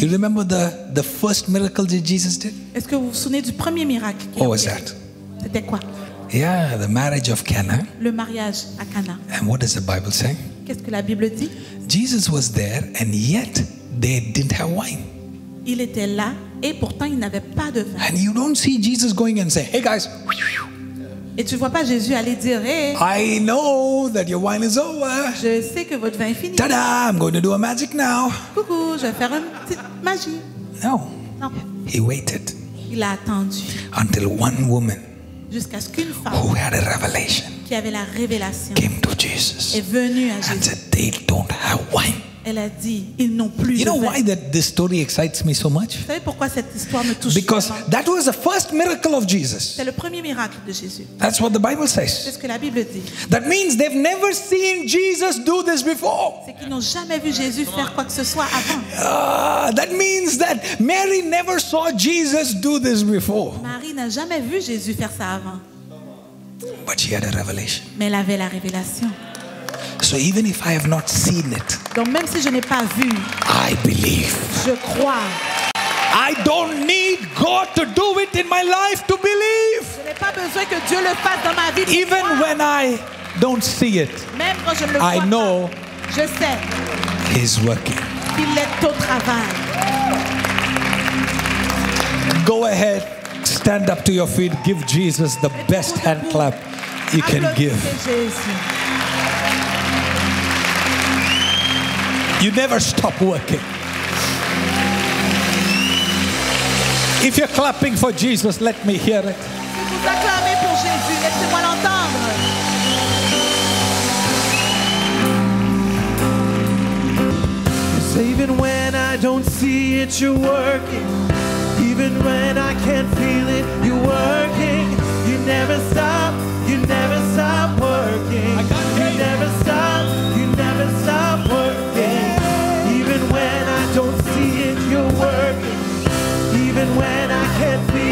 You remember the, the first miracle that Jesus did? Est-ce que vous vous souvenez du premier miracle qu'il a What was that? C'était quoi? Yeah, the marriage of Cana. Le mariage à Cana. And what does the Bible say? Qu'est-ce que la Bible dit? Jesus was there, and yet they didn't have wine. Il était là et pourtant il n'avait pas de vin. And you don't see Jesus going and say, Hey guys, Et tu vois pas Jésus aller dire Hé, I know that your wine is over. je sais que votre vin est fini. Ta-da, I'm going to do a magic now. Coucou, je vais faire une petite magie. No. Non, He waited il a attendu until one woman jusqu'à ce qu'une femme who had a revelation qui avait la révélation came to Jesus est venue à and Jésus. said, They don't have wine. Elle a dit Ils n'ont plus You de know vin. why that this story excites me so much? Vous savez pourquoi cette histoire me touche Because tellement? that was the first miracle of Jesus. C'est le premier miracle de Jésus. That's what the Bible C'est says. ce que la Bible dit. That means they've never seen Jesus do this before. C'est qu'ils n'ont jamais vu Jésus faire quoi que ce soit avant. Ah, that means that Mary never saw Jesus do this before. Marie n'a jamais vu Jésus faire ça avant. But she had a revelation. Mais elle avait la révélation. So even if I have not seen it, Donc même si je n'ai pas vu, I believe. je crois. I don't need God to do it in my life to believe. Je n'ai pas besoin que Dieu le fasse dans ma vie. Even croire. when I don't see it, Même quand je ne le I vois know pas, je sais He's working. qu'il est au travail. Go ahead, stand up to your feet, give Jesus the best hand clap you can give. Jésus. You never stop working. If you're clapping for Jesus, let me hear it. Si vous acclamez pour Jésus, laissez-moi l'entendre. Even when I don't see it, you're working. Even when I can't feel it, you're working. You never stop, don't see it, you're working. Even when I can't feel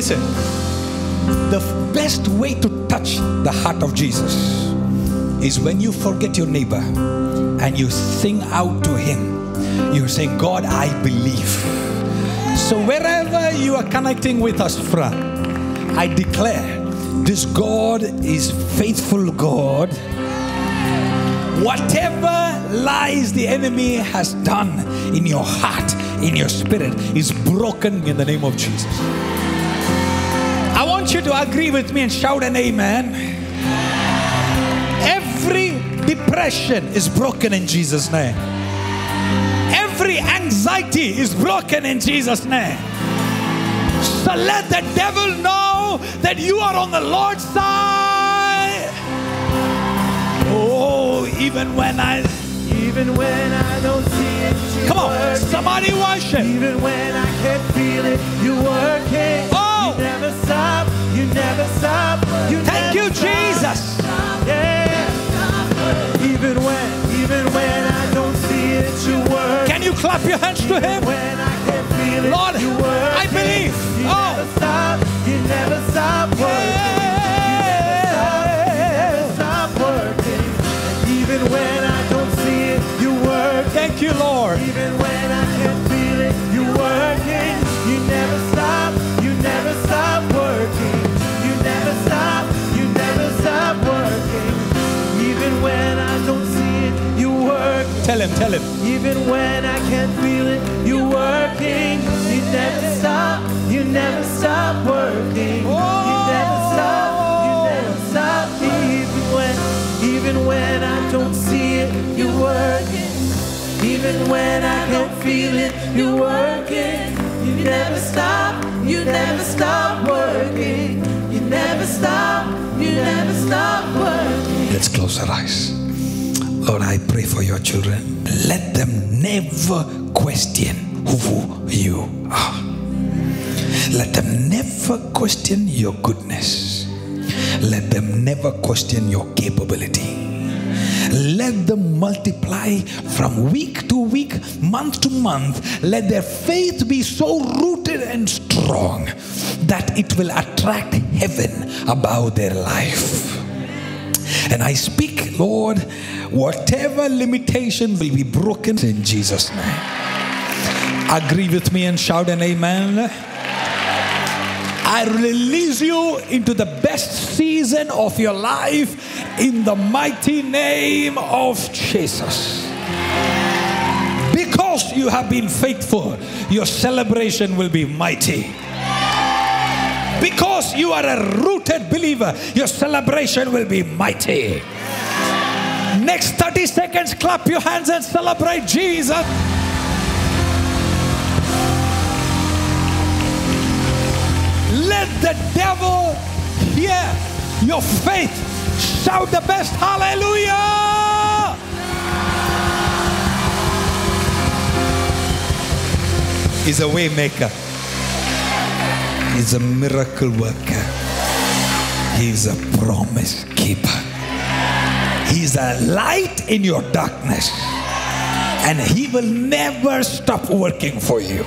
Listen, the best way to touch the heart of Jesus is when you forget your neighbor and you sing out to him. You're saying, God, I believe. So wherever you are connecting with us from, I declare this God is faithful God. Whatever lies the enemy has done in your heart, in your spirit, is broken in the name of Jesus. Want you to agree with me and shout an amen. Every depression is broken in Jesus' name. Every anxiety is broken in Jesus' name. So let the devil know that you are on the Lord's side. Oh, even when I Even when I don't see it, come on, working. somebody worship. Even when I can't feel it, you're working. Oh. You never stop, you never stop. You Thank you, stop. Jesus. Yeah. Even when, even when I don't see it, you work. Can you clap your hands to him? When I can't feel it, Lord, you work. I believe. You Oh. never stop, you never stop working. You Tell him, tell him. Even when I can't feel it, you're working. You never stop, you never stop working. You never stop, you never stop. Even when, even when I don't see it, you're working. Even when I can't feel it, you're working. You never stop, you never stop working. You never stop, you never stop working. Let's close our eyes. Lord, I pray for your children. Let them never question who you are. Let them never question your goodness. Let them never question your capability. Let them multiply from week to week, month to month. Let their faith be so rooted and strong that it will attract heaven about their life. And I speak, Lord, whatever limitation will be broken in Jesus' name. Agree with me and shout an amen. I release you into the best season of your life in the mighty name of Jesus. Because you have been faithful, your celebration will be mighty. Because you are a rooted believer, your celebration will be mighty. Next 30 seconds, clap your hands and celebrate Jesus. Let the devil hear your faith. Shout the best hallelujah. He's a way maker. He's a miracle worker. He's a promise keeper. He's a light in your darkness. And he will never stop working for you.